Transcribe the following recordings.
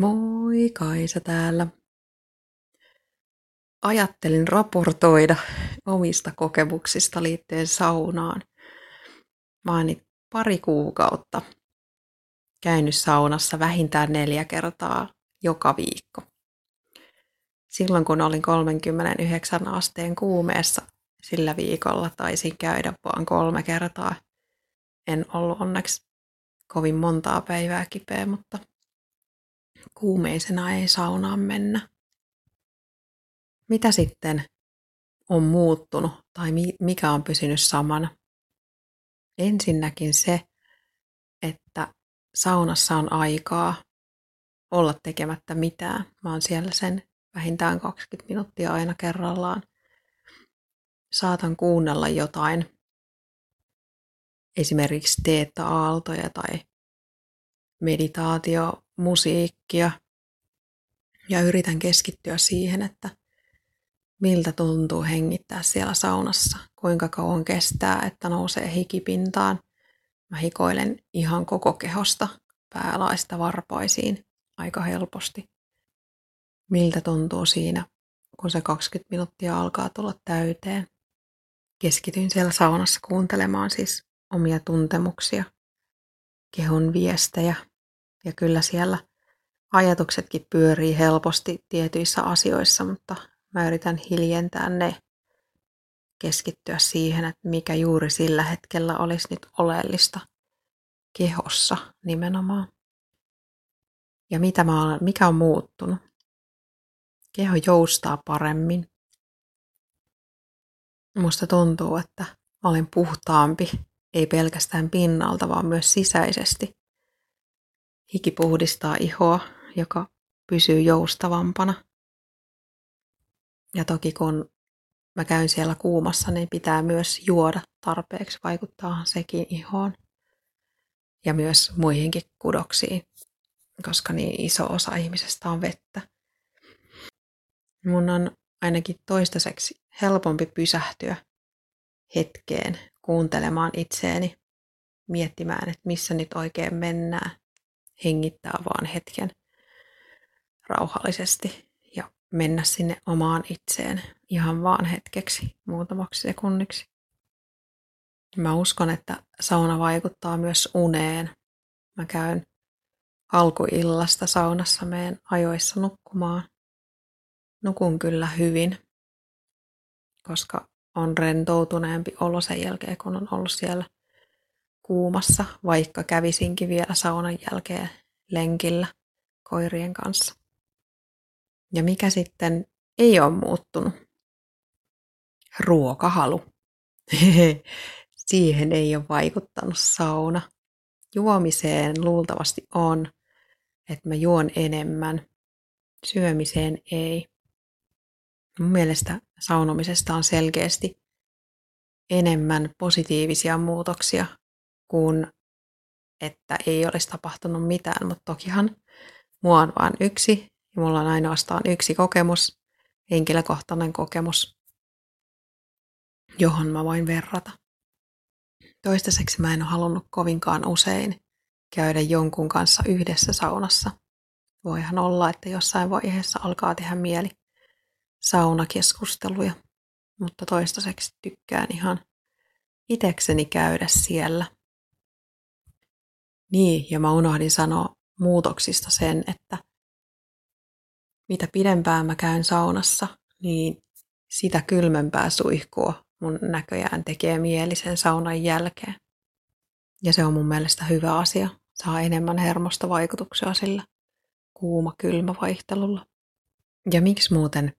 Moi, Kaisa täällä. Ajattelin raportoida omista kokemuksista liittyen saunaan. Mä oon nyt pari kuukautta käynyt saunassa vähintään neljä kertaa joka viikko. Silloin kun olin 39 asteen kuumeessa sillä viikolla taisin käydä vaan kolme kertaa. En ollut onneksi kovin montaa päivää kipeä, mutta kuumeisena ei saunaan mennä. Mitä sitten on muuttunut tai mikä on pysynyt samana? Ensinnäkin se, että saunassa on aikaa olla tekemättä mitään. Mä oon siellä sen vähintään 20 minuuttia aina kerrallaan. Saatan kuunnella jotain, esimerkiksi teetta-aaltoja tai meditaatiomusiikkia ja yritän keskittyä siihen, että miltä tuntuu hengittää siellä saunassa, kuinka kauan kestää, että nousee hikipintaan. Mä hikoilen ihan koko kehosta päälaista varpaisiin aika helposti. Miltä tuntuu siinä, kun se 20 minuuttia alkaa tulla täyteen. Keskityin siellä saunassa kuuntelemaan siis omia tuntemuksia, kehon viestejä ja kyllä siellä ajatuksetkin pyörii helposti tietyissä asioissa, mutta mä yritän hiljentää ne, keskittyä siihen, että mikä juuri sillä hetkellä olisi nyt oleellista kehossa nimenomaan. Ja mitä mä olen, mikä on muuttunut. Keho joustaa paremmin. Musta tuntuu, että mä olen puhtaampi, ei pelkästään pinnalta, vaan myös sisäisesti. Hiki puhdistaa ihoa, joka pysyy joustavampana. Ja toki kun mä käyn siellä kuumassa, niin pitää myös juoda tarpeeksi, vaikuttaa sekin ihoon. Ja myös muihinkin kudoksiin, koska niin iso osa ihmisestä on vettä. Mun on ainakin toistaiseksi helpompi pysähtyä hetkeen kuuntelemaan itseeni, miettimään, että missä nyt oikein mennään, hengittää vaan hetken rauhallisesti ja mennä sinne omaan itseen ihan vaan hetkeksi, muutamaksi sekunniksi. Mä uskon, että sauna vaikuttaa myös uneen. Mä käyn alkuillasta saunassa meidän ajoissa nukkumaan. Nukun kyllä hyvin, koska on rentoutuneempi olo sen jälkeen, kun on ollut siellä kuumassa, vaikka kävisinkin vielä saunan jälkeen lenkillä koirien kanssa. Ja mikä sitten ei ole muuttunut? Ruokahalu. Siihen ei ole vaikuttanut sauna. Juomiseen luultavasti on, että mä juon enemmän. Syömiseen ei. Mun mielestä saunomisesta on selkeästi enemmän positiivisia muutoksia kuin että ei olisi tapahtunut mitään, mutta tokihan mua on vain yksi ja mulla on ainoastaan yksi kokemus, henkilökohtainen kokemus, johon mä voin verrata. Toistaiseksi mä en ole halunnut kovinkaan usein käydä jonkun kanssa yhdessä saunassa. Voihan olla, että jossain vaiheessa alkaa tehdä mieli saunakeskusteluja, mutta toistaiseksi tykkään ihan itekseni käydä siellä. Niin, ja mä unohdin sanoa muutoksista sen, että mitä pidempään mä käyn saunassa, niin sitä kylmempää suihkua mun näköjään tekee mielisen saunan jälkeen. Ja se on mun mielestä hyvä asia. Saa enemmän hermostovaikutuksia sillä kuuma-kylmä vaihtelulla. Ja miksi muuten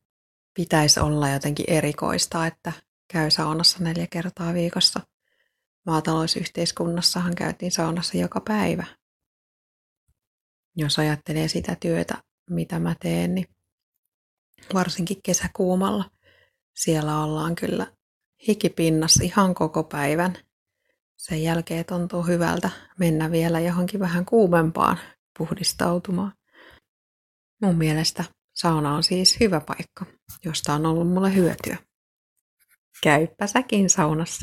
pitäisi olla jotenkin erikoista, että käy saunassa neljä kertaa viikossa. Maatalousyhteiskunnassahan käytiin saunassa joka päivä. Jos ajattelee sitä työtä, mitä mä teen, niin varsinkin kesäkuumalla siellä ollaan kyllä hikipinnassa ihan koko päivän. Sen jälkeen tuntuu hyvältä mennä vielä johonkin vähän kuumempaan puhdistautumaan. Mun mielestä Sauna on siis hyvä paikka, josta on ollut mulle hyötyä. Käypä säkin saunassa.